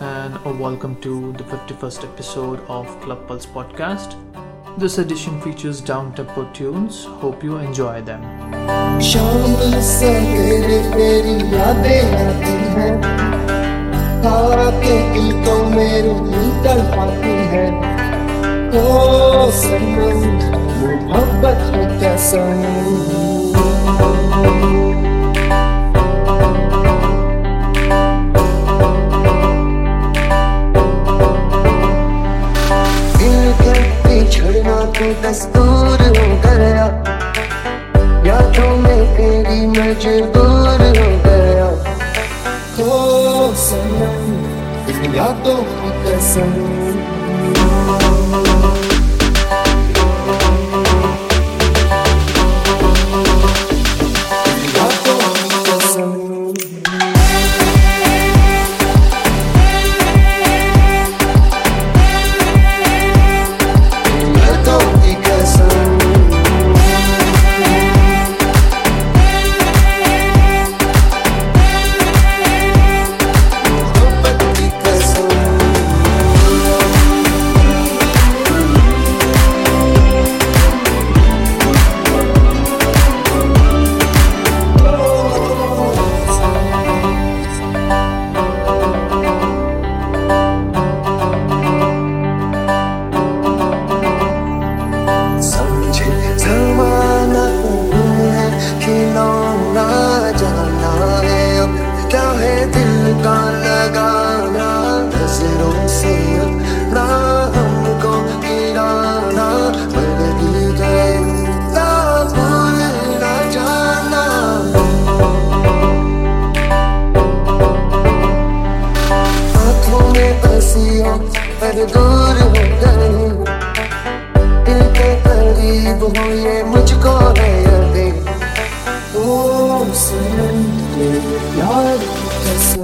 and welcome to the 51st episode of Club Pulse podcast. This edition features down tempo tunes. Hope you enjoy them. तू दस्तूर हो गया। यादों में तेरी मजबूर हो गया। तो सनम, यादों की कसम। से दूर हो गई दिल के करीब हो ये मुझको है कैसे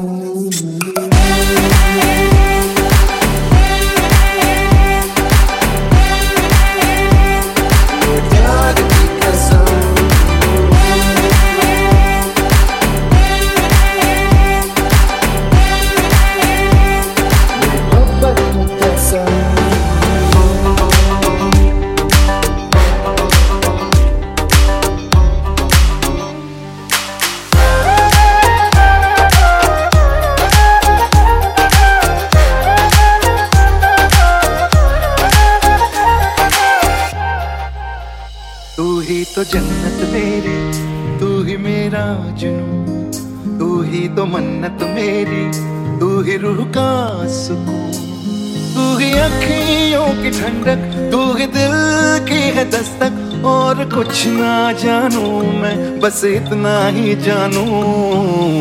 बस इतना ही जानू।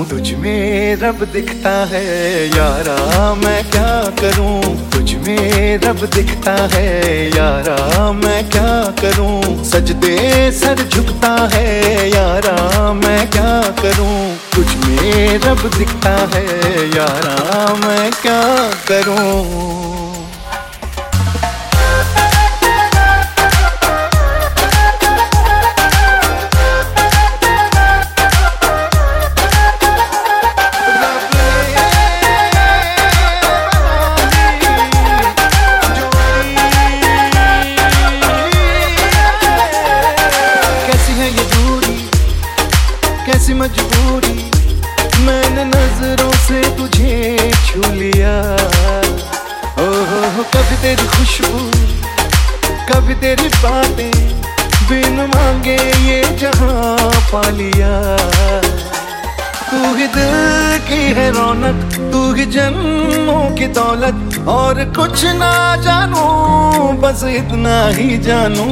तुझ में रब दिखता है, यारा मैं क्या करूँ? तुझ में रब दिखता है, यारा मैं क्या करूँ? सजदे सर झुकता है, यारा मैं क्या करूँ? तुझ में रब दिखता है, यारा मैं क्या करूँ? और कुछ ना जानू, बस इतना ही जानू।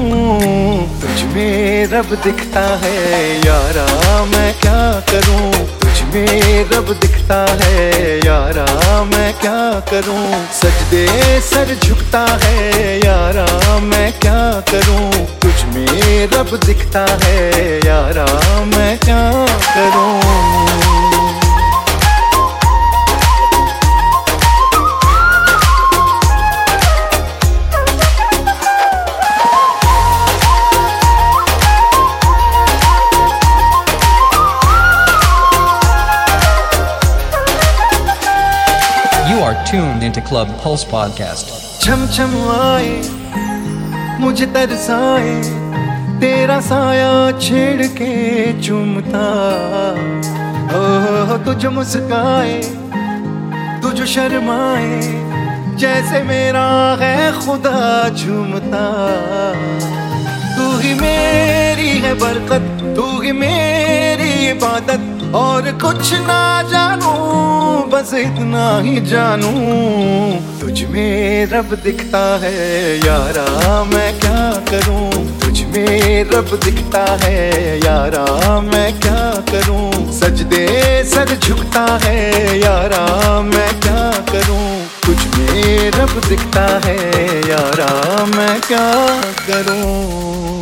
तुझ में रब दिखता है, यारा, मैं क्या करूँ? तुझ में रब दिखता है, यारा, मैं क्या करूँ? सजदे सर झुकता है, यारा, मैं क्या करूँ? तुझ में रब दिखता है, यारा, मैं क्या करूँ? tuned into Club Pulse Podcast. छम छम आए मुझे तरसाए तेरा साया छेड़ के चूमता ओ तुझ मुस्काए तुझ शर्माए जैसे मेरा है खुदा झूमता तू ही मेरी है बरकत तू ही मेरी इबादत और कुछ ना जानू, बस इतना ही जानू। तुझ में रब दिखता है, यारा, मैं क्या करूँ? तुझ में रब दिखता है, यारा, मैं क्या करूँ? सजदे सर झुकता है, यारा, मैं क्या करूँ? तुझ में रब दिखता है, यारा, मैं क्या करूँ?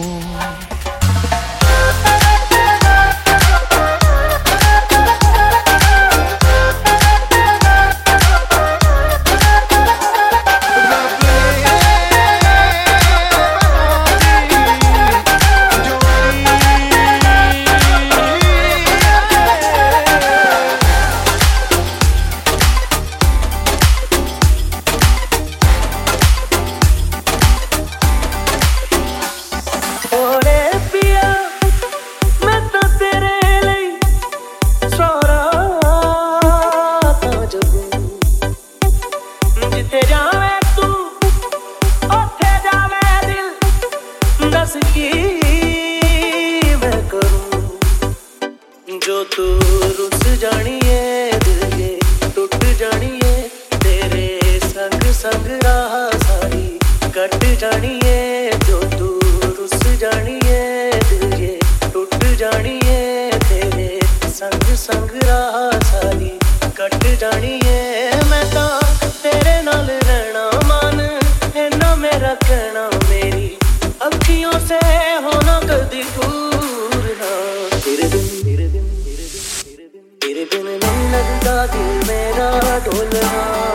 लगता दिल मेरा डोलना।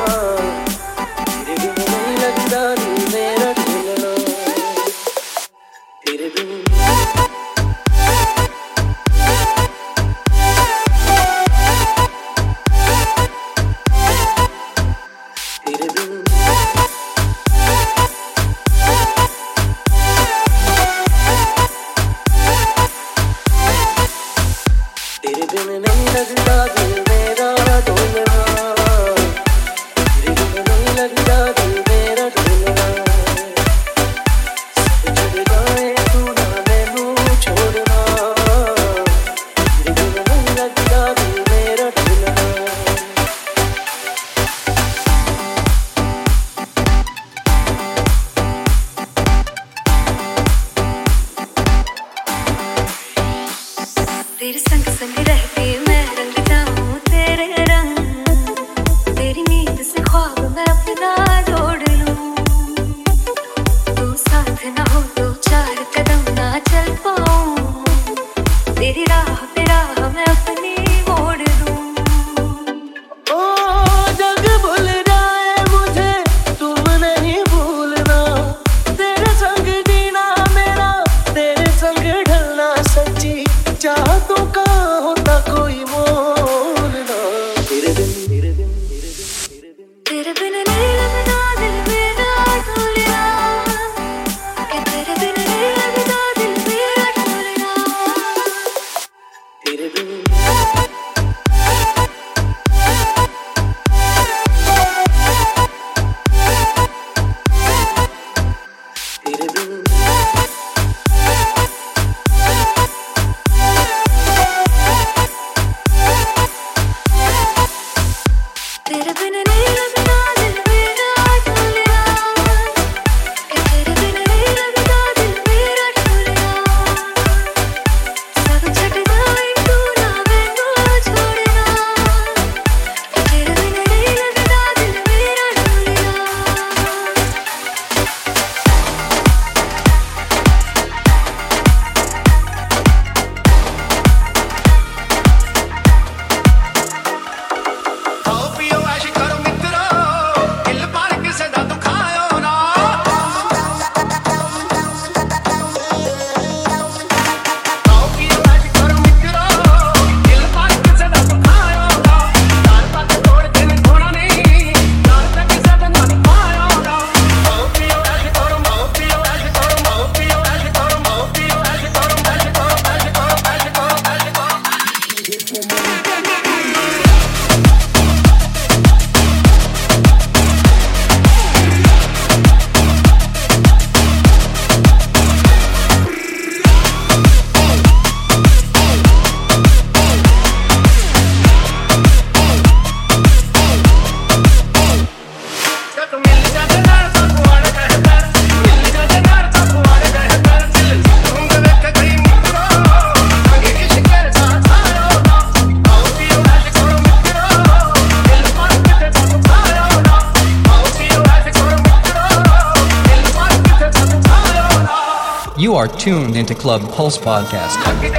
Club Pulse Podcast.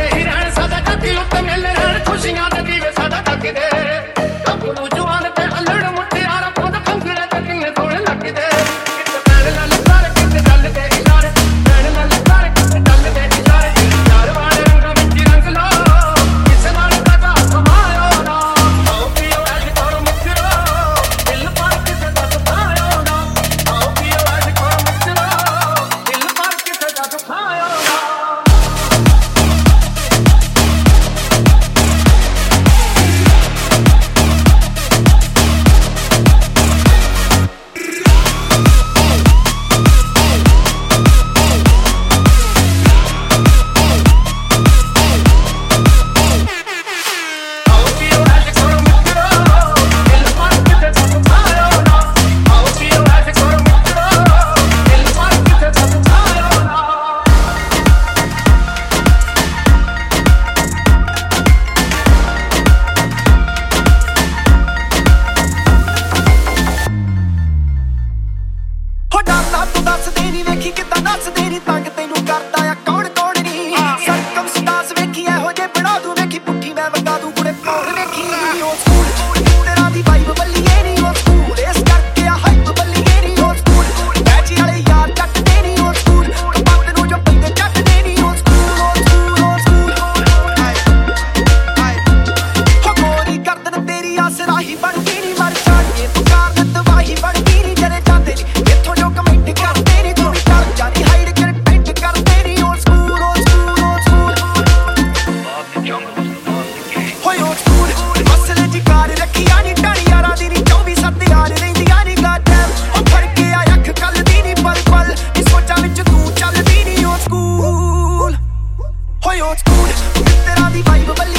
old school. Commit that all the vibe,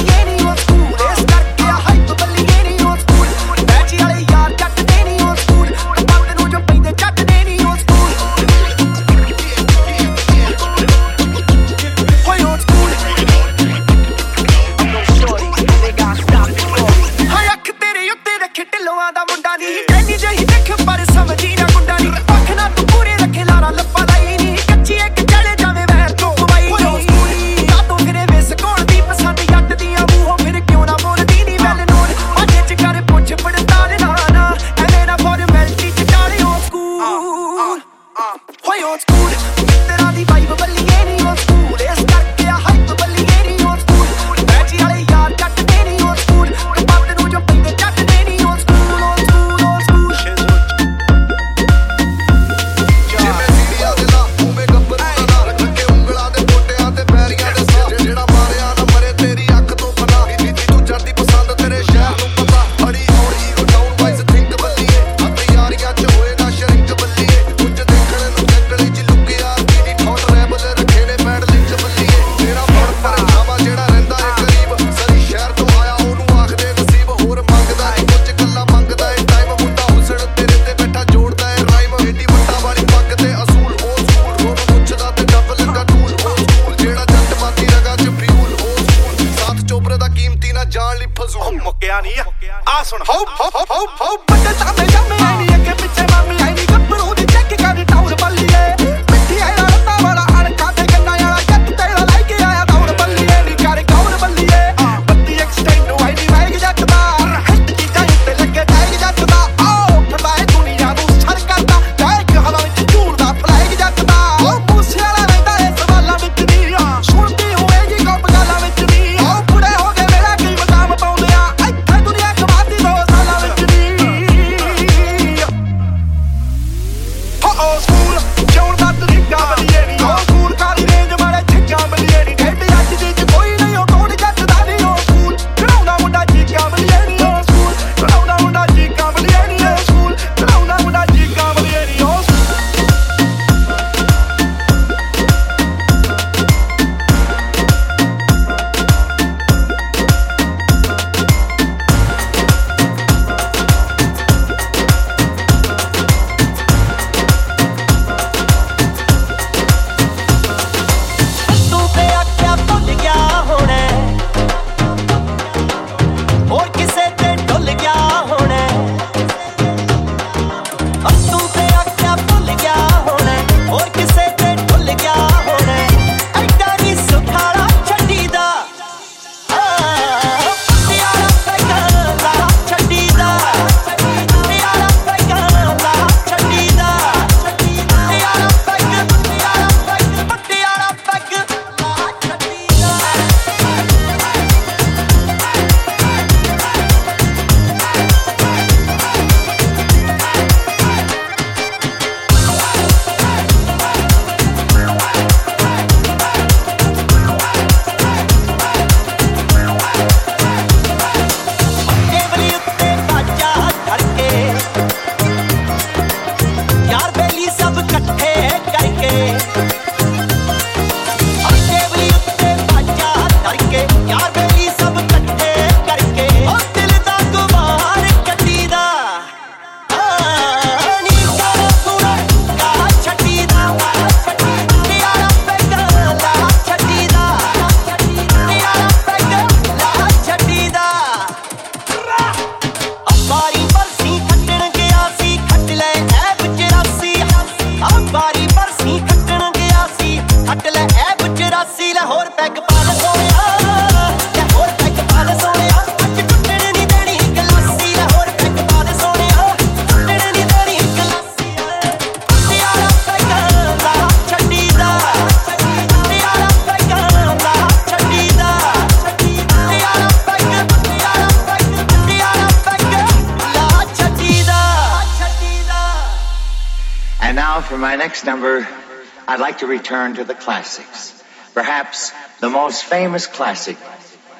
like to return to the classics, perhaps the most famous classic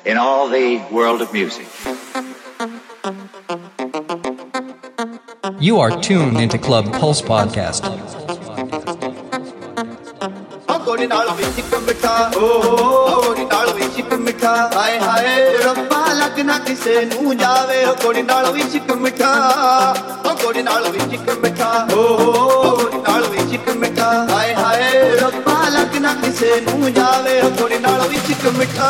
in all the world of music. You are tuned into Club Pulse Podcast. ਹਾਏ ਹਾਏ ਰੱਬਾ ਲੱਗ ਨਾ ਕਿਸੇ ਨੂੰ ਜਾਵੇ ਥੋੜੀ ਨਾਲ ਵਿੱਚ ਕਮਿਟਾ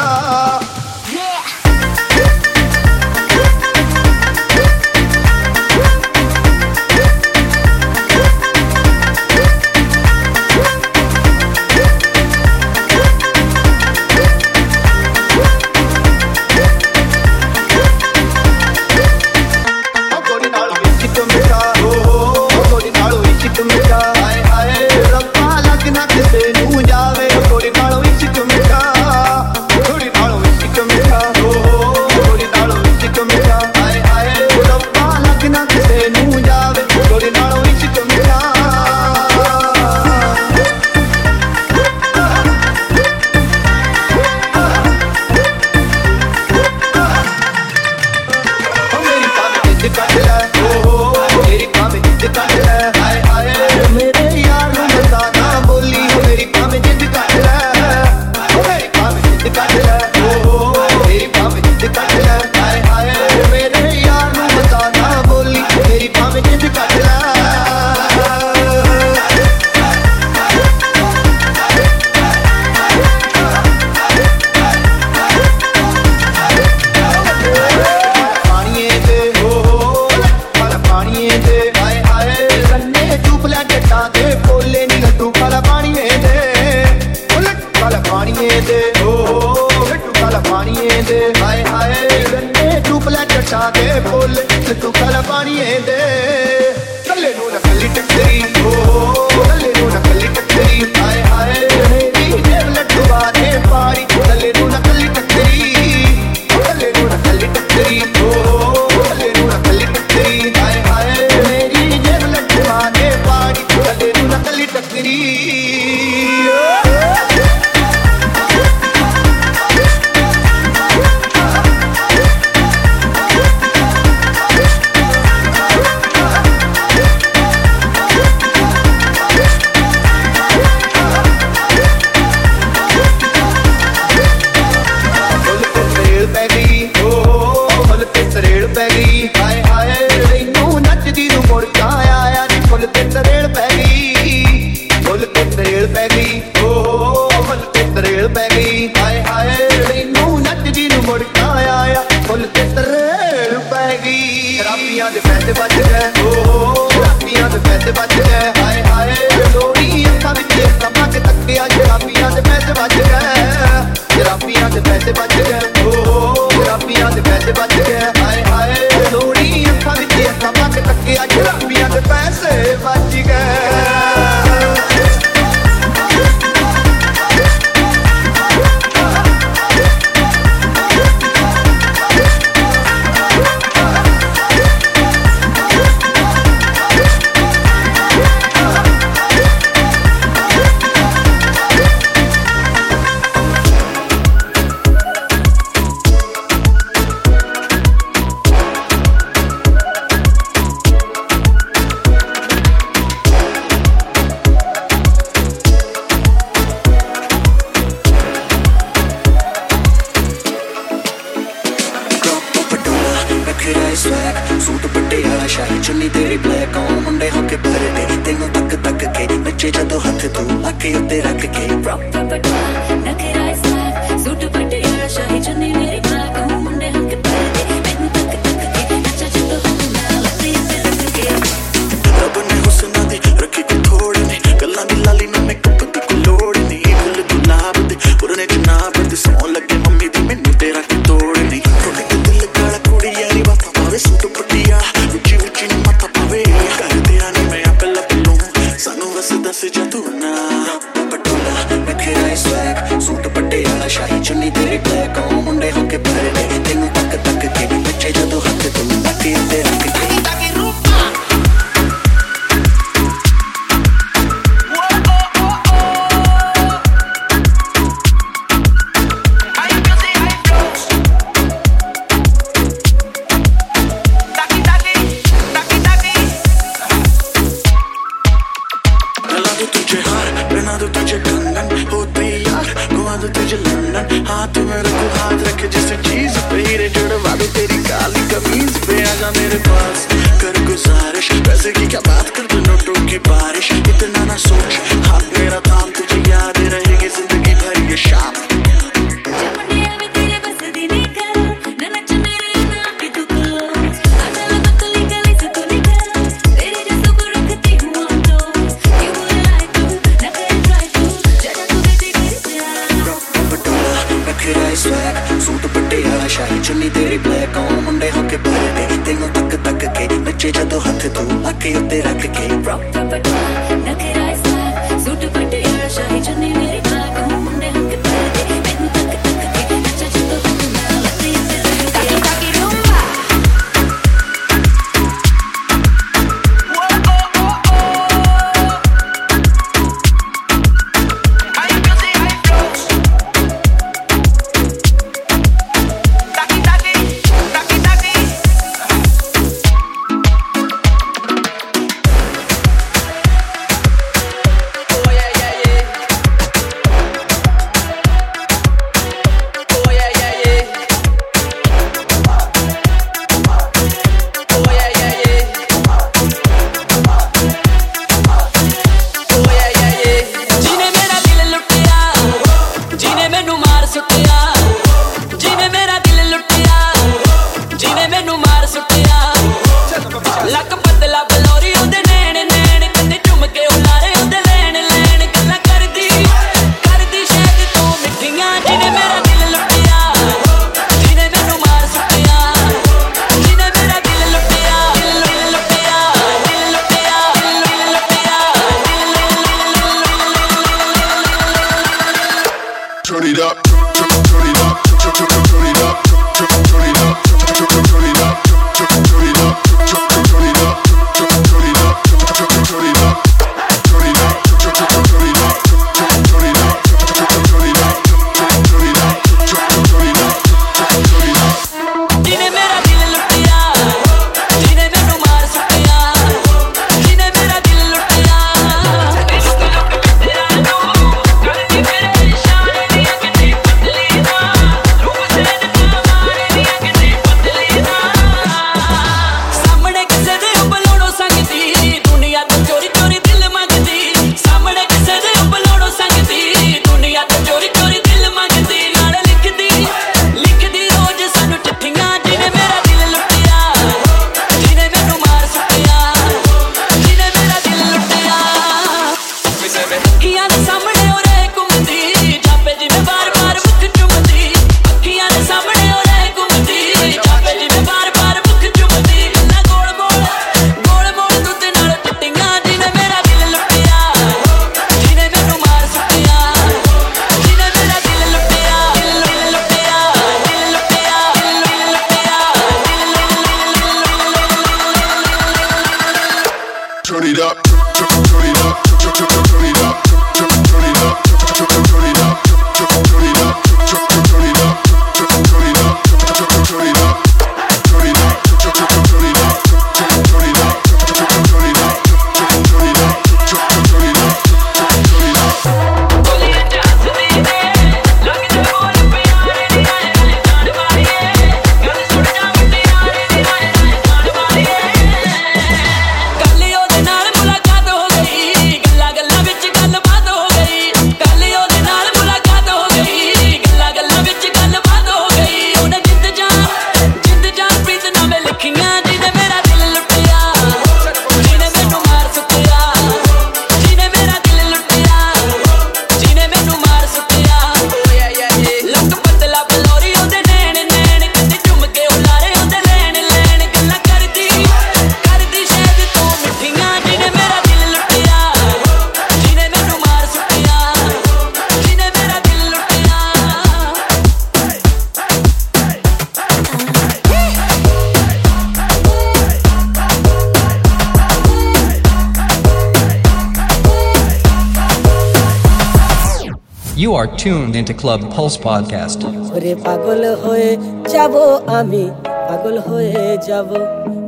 to Club Pulse Podcast. ওরে পাগল হয়ে যাব আমি পাগল হয়ে যাব।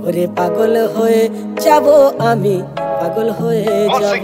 ওরে পাগল হয়ে যাব আমি পাগল হয়ে যাব।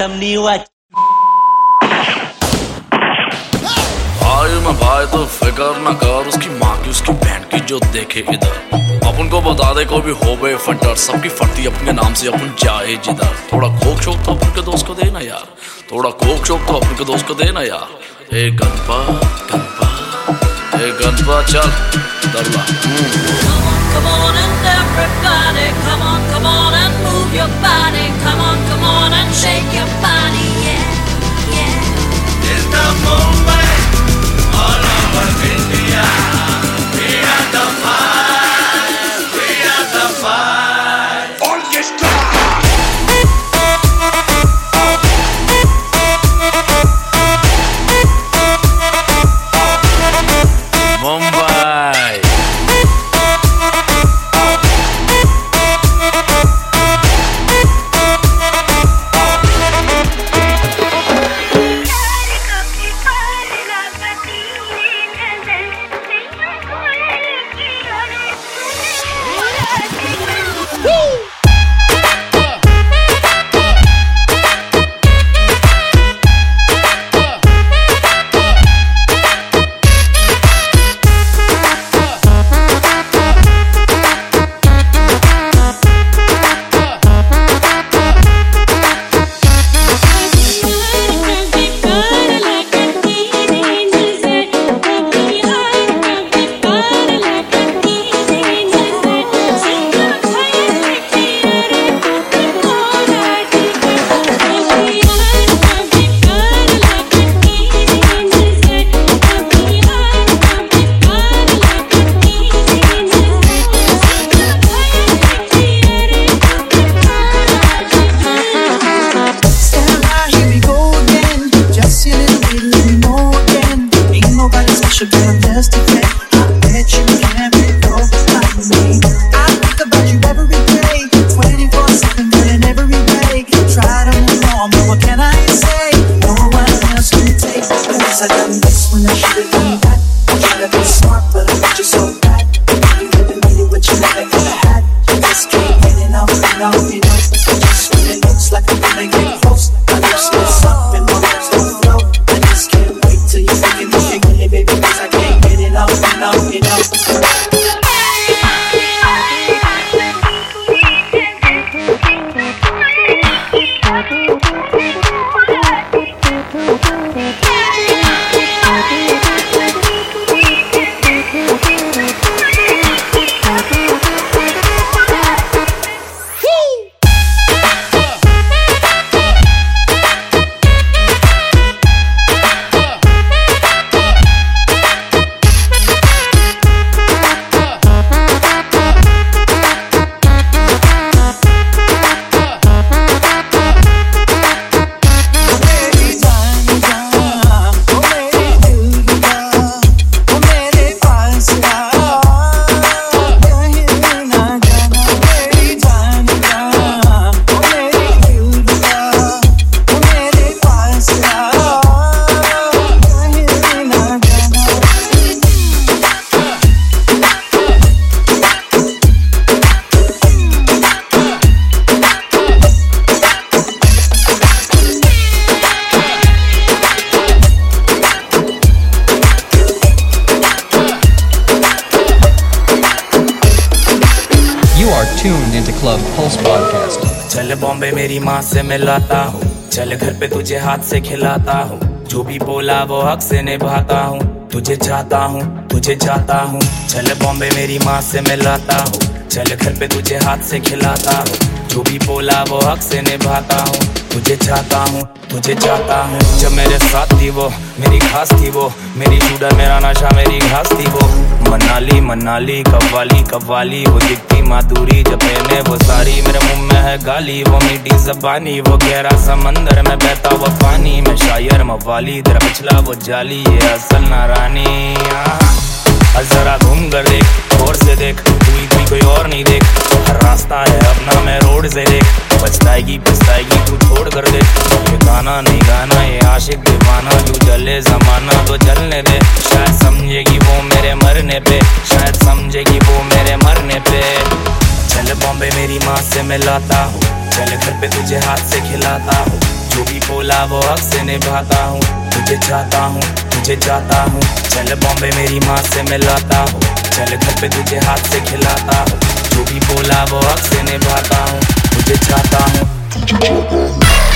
отомнила. भाई में भाई तो फिकर ना कर। उसकी माँ की उसकी बहन की जो देखे इधर। अपन को बता दे को भी हो गए फटर। सबकी फटती अपने नाम से अपन जाए जिधर। थोड़ा कोक शोक तो अपन के दोस्त को देना यार। थोड़ा कोक शोक तो अपन के दोस्त को देना यार। ए गनपा गनपा ए गनपा चल। दरला। Come on, come on and everybody, come on, come on. move your body. Come on, come on and shake your body, yeah, yeah. It's Esta bomba. माँ लाता हूँ। चल घर पे तुझे हाथ से खिलाता हूँ। जो भी बोला वो हक से निभाता हूँ। तुझे चाहता हूँ, तुझे चाहता हूँ। चल बॉम्बे मेरी माँ से मैं लाता हूँ। चल घर पे तुझे हाथ से खिलाता हूँ। जो भी बोला वो हक से निभाता हूँ। तुझे चाहता हूँ, तुझे चाहता हूँ। जब मेरे साथ थी वो, मेरी घास थी वो, मेरी जूड़ा मेरा नशा, मेरी घास थी वो। मनाली मनाली, कव्वाली कव्वाली, वो दिखती माधुरी, जब पहने वो सारी, मेरे मुँह में है गाली, वो मीठी जबानी, वो गहरा समंदर में बहता हुआ पानी, मैं शायर, मवाली, तेरा पिछला वो जाली, ये असल नारानी। जरा घूम कर देख और से देख, तू ही कोई और नहीं देख। रास्ता है अपना, मैं रोड से देख। पछताएगी पछताएगी तू छोड़ कर दे। ये गाना नहीं गाना, ये आशिक दीवाना, तू जले जमाना तो जलने दे। शायद समझेगी वो मेरे मरने पे, शायद समझेगी वो मेरे मरने पे। चल बॉम्बे मेरी माँ से मिलाता हूँ, चल घर पे तुझे हाथ से खिलाता हूँ। जो भी बोला वो हक से निभाता हूँ, तुझे चाहता हूँ, तुझे चाहता हूँ। चल बॉम्बे मेरी माँ से मिलाता हूँ, चल घर पे तुझे हाथ से खिलाता हूँ। जो भी बोला वो हक से निभाता हूँ। तुझे चाहता हूँ सुन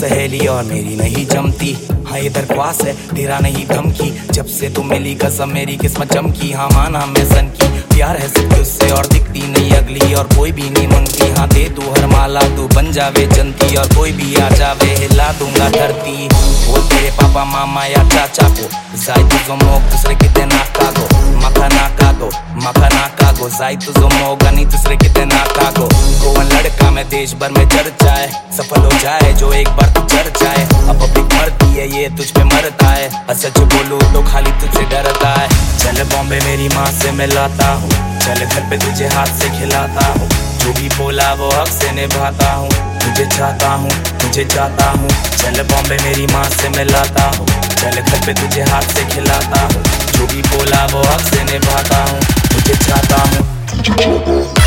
सहेली और मेरी नहीं जमती। हाँ ये दरख्वास्त है, तेरा नहीं धमकी। जब से तू मिली कसम, मेरी किस्मत चमकी। हाँ माना मैं सन की। प्यार है सिर्फ़ तुझसे और दिखती नहीं अगली। और कोई भी नहीं मंगती। हाँ दे तू हर माला, तू बन जावे जनती और कोई भी आ जावे, हिला दूँगा धरती। बोल तेरे पापा, मामा या चाचा को। जाई तुझो मोग दूसरे किते नाका गो। मखा नाका गो मखा नाका गो जाई तुझो मोग नहीं दूसरे किते नाका गो। गोवन लड़का, मैं देश भर में चर्चा है सफल हो जाए, जो एक बार तू चढ़ जाए अब पब्लिक मरती है, ये तुझ पे मरता है। सच बोलूँ तो खाली तुझसे डरता है। चल बॉम्बे मेरी माँ से मिलाता हूँ। चल घर पे तुझे हाथ से खिलाता हूँ। जो भी बोला, वो हक से निभाता हूँ। तुझे चाहता हूँ, तुझे चाहता हूँ। चल बॉम्बे मेरी माँ से मिलाता हूँ। चल घर पे तुझे हाथ से खिलाता हूँ। जो भी बोला, वो हक से निभाता हूँ। DJ Chata. DJ Chata.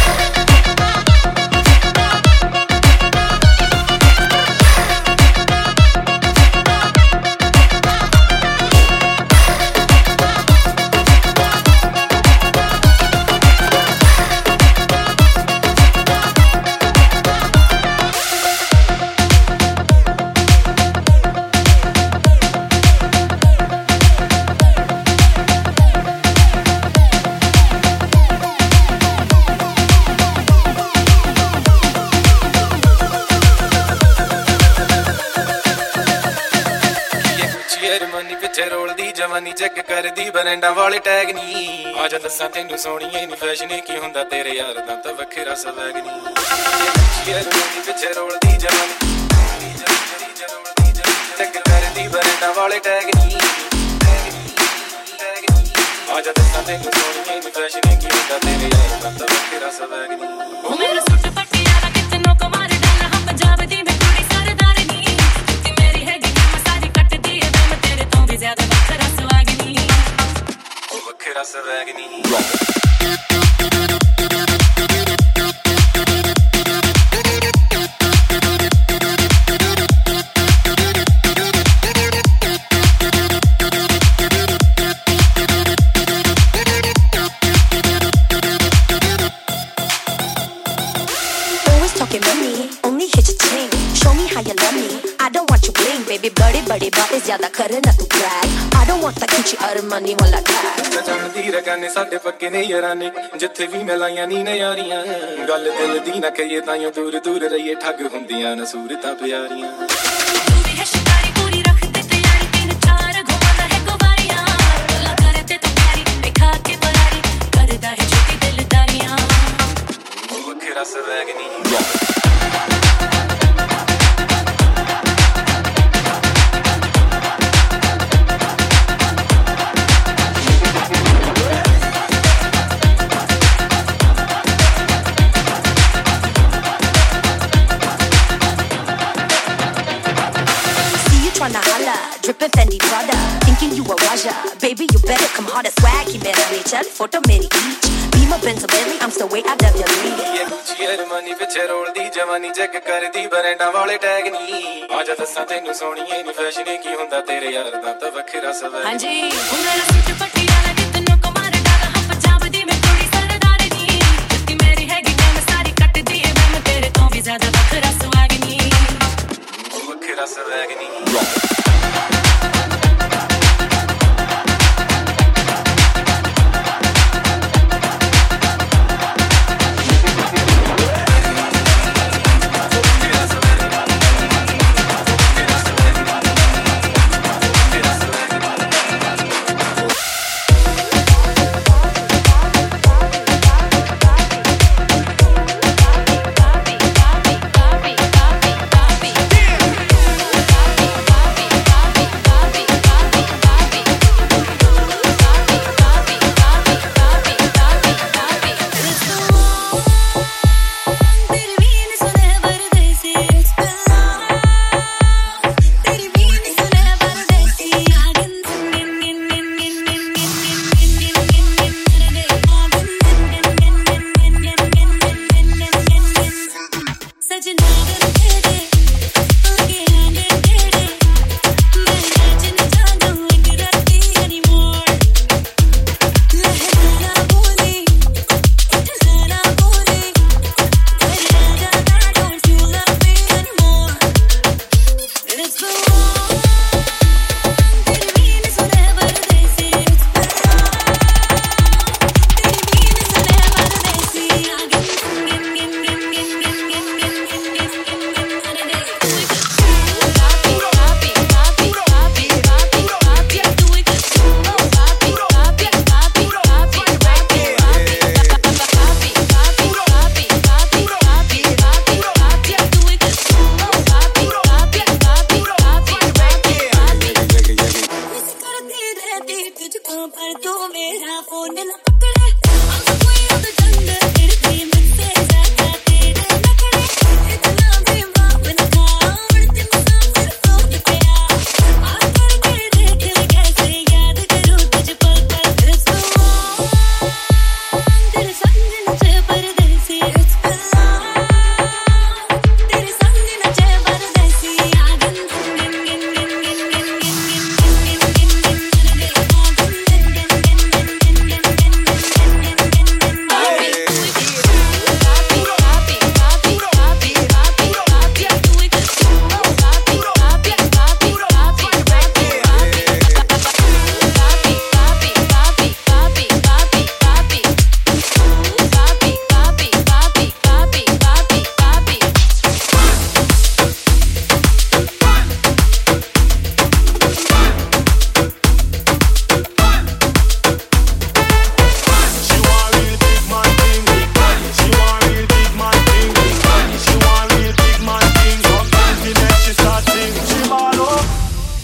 ਕਰਦੀ ਬਰੈਂਡਾਂ ਵਾਲੇ ਟੈਗ ਨਹੀਂ ਆ ਜਾ ਦੱਸਾਂ ਤੈਨੂੰ ਸੋਹਣੀਏ ਨਹੀਂ ਫੈਸ਼ਨ ਕੀ ਹੁੰਦਾ ਤੇਰੇ ਯਾਰ ਦਾ ਤਾਂ ਵੱਖਰਾ ਸਵੈਗ ਨਹੀਂ ਜਰਮਨੀ ਪਿੱਛੇ ਰੋਲਦੀ ਜਵਾਨੀ ਚੈੱਕ ਕਰਦੀ ਬਰੈਂਡਾਂ ਵਾਲੇ ਟੈਗ ਨਹੀਂ ਆ ਜਾ ਦੱਸਾਂ ਤੈਨੂੰ ਸੋਹਣੀਏ ਨਹੀਂ ਫੈਸ਼ਨ ਕੀ ਹੁੰਦਾ ਤੇਰੇ ਯਾਰ ਦਾ ਤਾਂ ਵੱਖਰਾ ਸਵੈਗ ਨਹੀਂ ज़्यादा करे ना तू brag. I don't want that Gucci money वाला tag. ਮੈਂ ਜਾਣਦੀ ਰਗਾਨੇ ਸਾਡੇ ਪੱਕੇ ਨੇ ਯਾਰਾਨੇ। ਜਿੱਥੇ ਵੀ ਮਿਲਾਈਆਂ ਨੀ ਨਜ਼ਾਰੀਆਂ। ਗੱਲ ਦਿਲ ਦੀ ਨਾ ਕਹੀਏ ਤਾਈਓ ਦੂਰ ਦੂਰ ਰਹੀਏ। ਠੱਗ ਹੁੰਦੀਆਂ ਨਾ ਸੂਰਤਾਂ ਪਿਆਰੀਆਂ। ਤੂੰ ਵੀ ਹੈ ਸ਼ਿਕਾਰੀ ਪੂਰੀ ਰੱਖ ਤੇ Michelle, photo Mary Beach. Beamer, Benz, Bentley, I'm still way at WWE. ਇਹ ਗੁੱਚੀ ਅਰਮਾਨੀ ਵਿੱਚ ਰੋਲਦੀ ਜਵਾਨੀ ਚੈੱਕ ਕਰਦੀ ਬਰੈਂਡਾਂ ਵਾਲੇ ਟੈਗ ਨਹੀਂ ਆਜਾ ਦੱਸਾਂ ਤੈਨੂੰ ਸੋਹਣੀਏ ਨੀ ਫੈਸ਼ਨ ਕੀ ਹੁੰਦਾ ਤੇਰੇ ਯਾਰ ਦਾ ਤਾਂ ਵੱਖਰਾ ਸਵੈ ਹਾਂਜੀ ਹੁਣ rust Patiala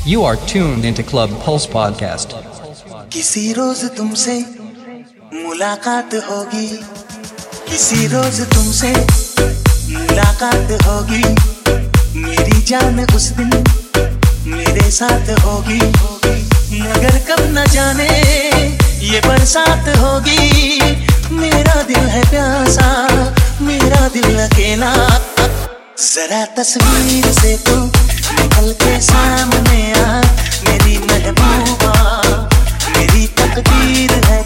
You are tuned into Club Pulse Podcast. किसी रोज तुमसे मुलाकात होगी। किसी रोज तुमसे मुलाकात होगी। मेरी जान उस दिन मेरे साथ होगी। मगर कब न जाने ये बरसात होगी। मेरा दिल है प्यासा, मेरा दिल अकेला। जरा तस्वीर से तू के सामने आ मेरी महबूबा मेरी तकदीर है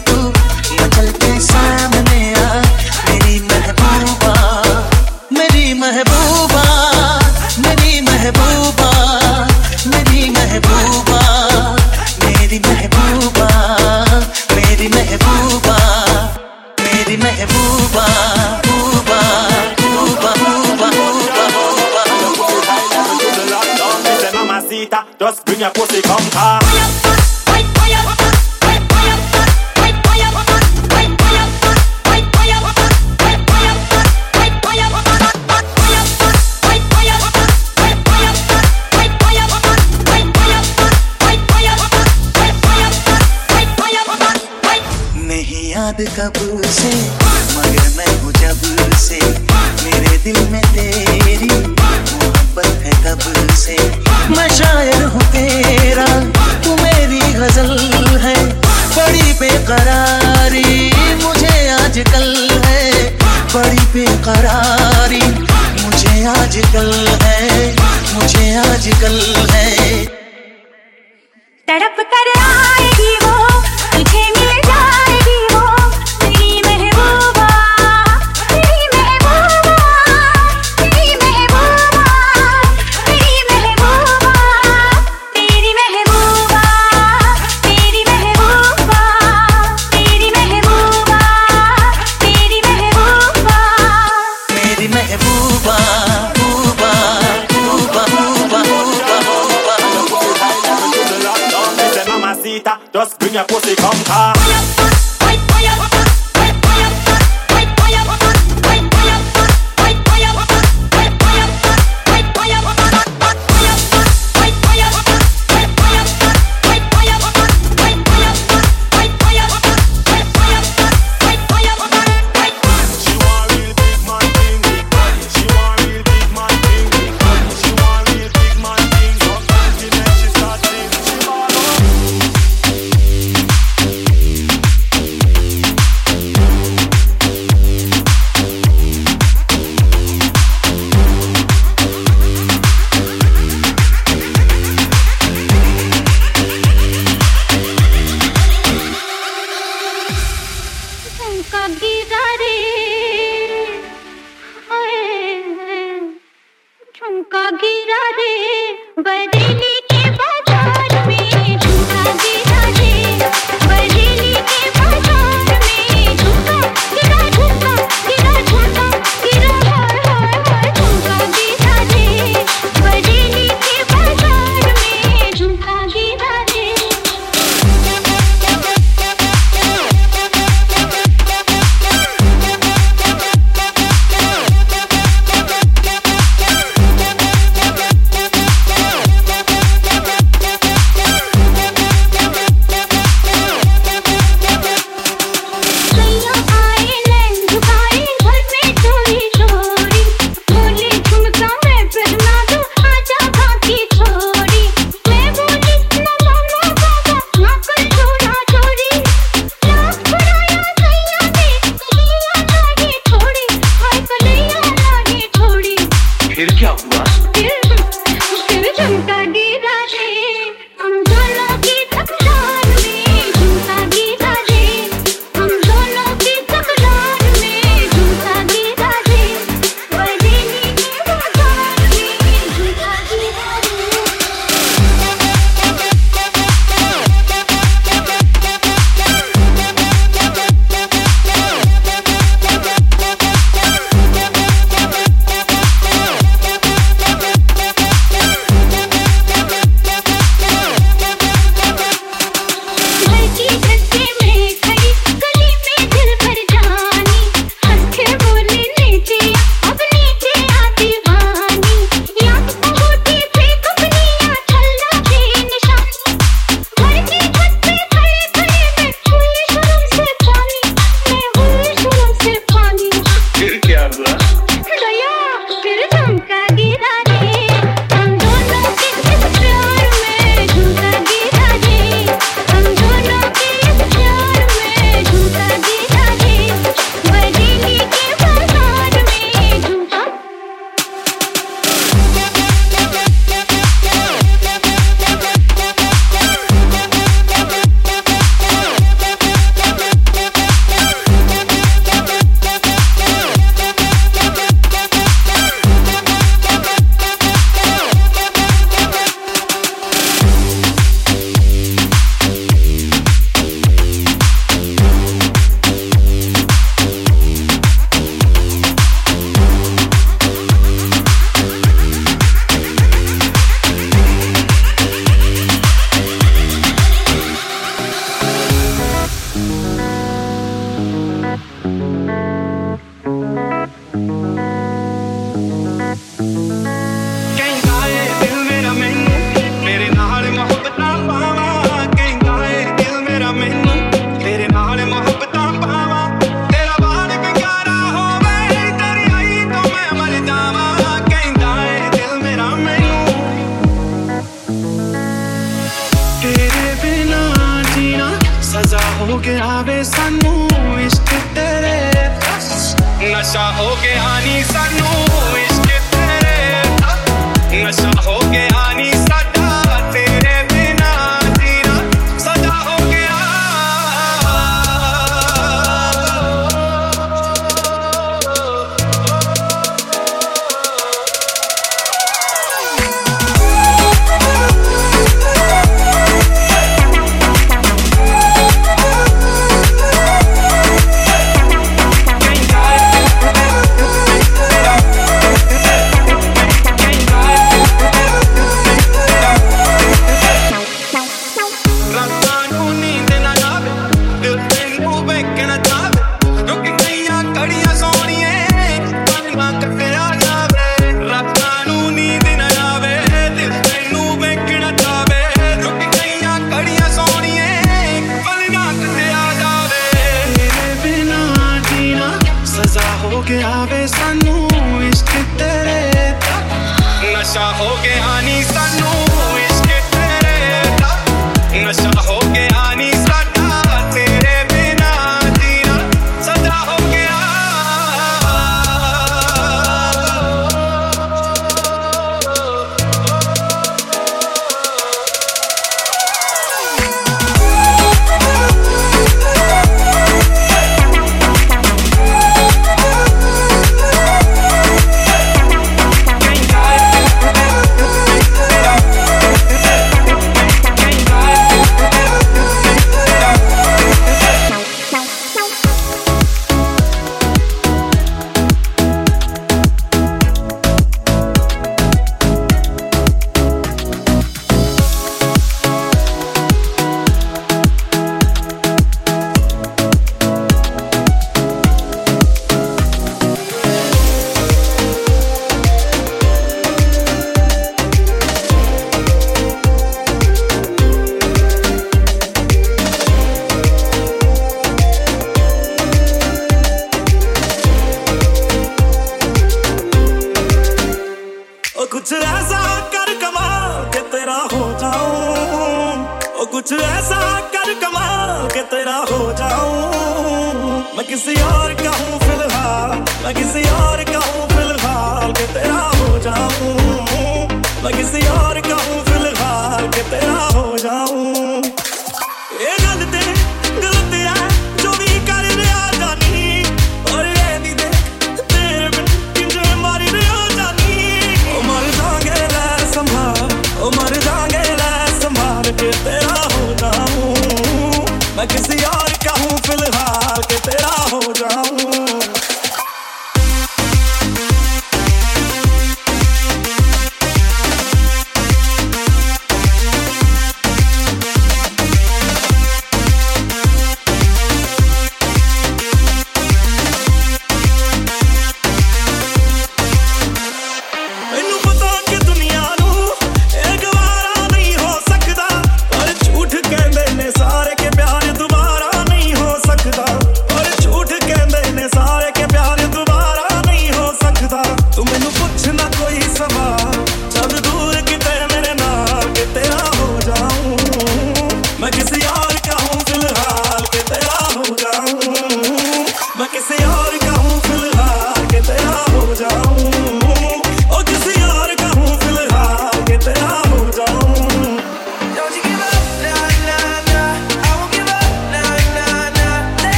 your pussy come car. like a ਕੇ ਆਵੇ ਸਾਨੂੰ ਇਸ਼ਕ ਤੇਰੇ ਨਸ਼ਾ ਹੋ ਗਿਆ ਨਹੀਂ ਸਾਨੂੰ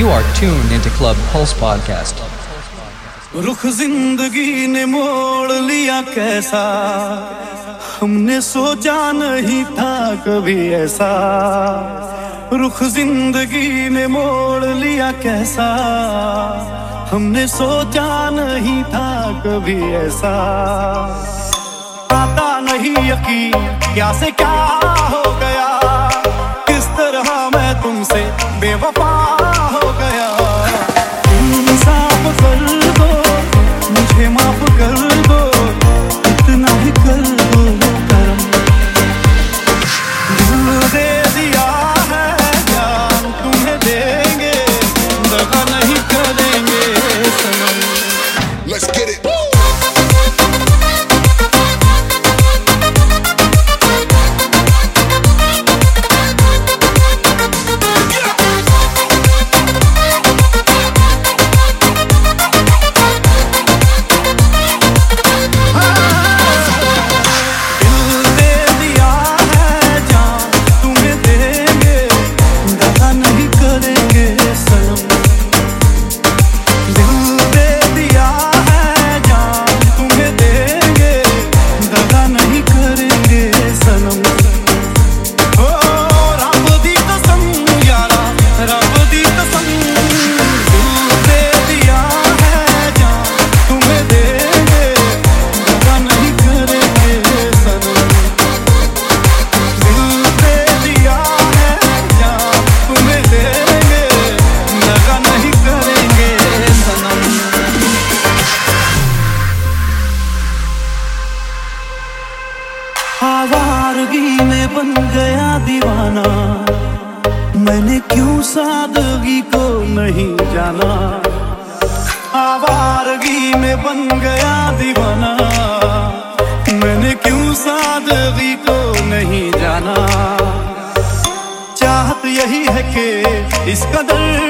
You are tuned into Club Pulse Podcast. रुख ज़िंदगी ने मोड़ लिया कैसा? हमने सोचा नहीं था कभी ऐसा। रुख ज़िंदगी ने मोड़ लिया कैसा? हमने सोचा नहीं था कभी ऐसा। आता नहीं यकीन, क्या से क्या हो गया? किस तरह मैं तुमसे बेवफा इस कदर